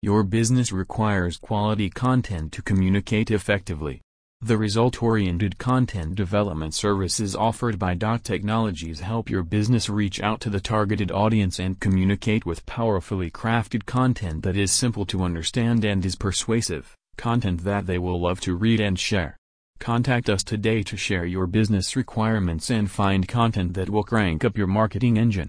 Your business requires quality content to communicate effectively. The result-oriented content development services offered by Dot Technologies help your business reach out to the targeted audience and communicate with powerfully crafted content that is simple to understand and is persuasive, content that they will love to read and share. Contact us today to share your business requirements and find content that will crank up your marketing engine.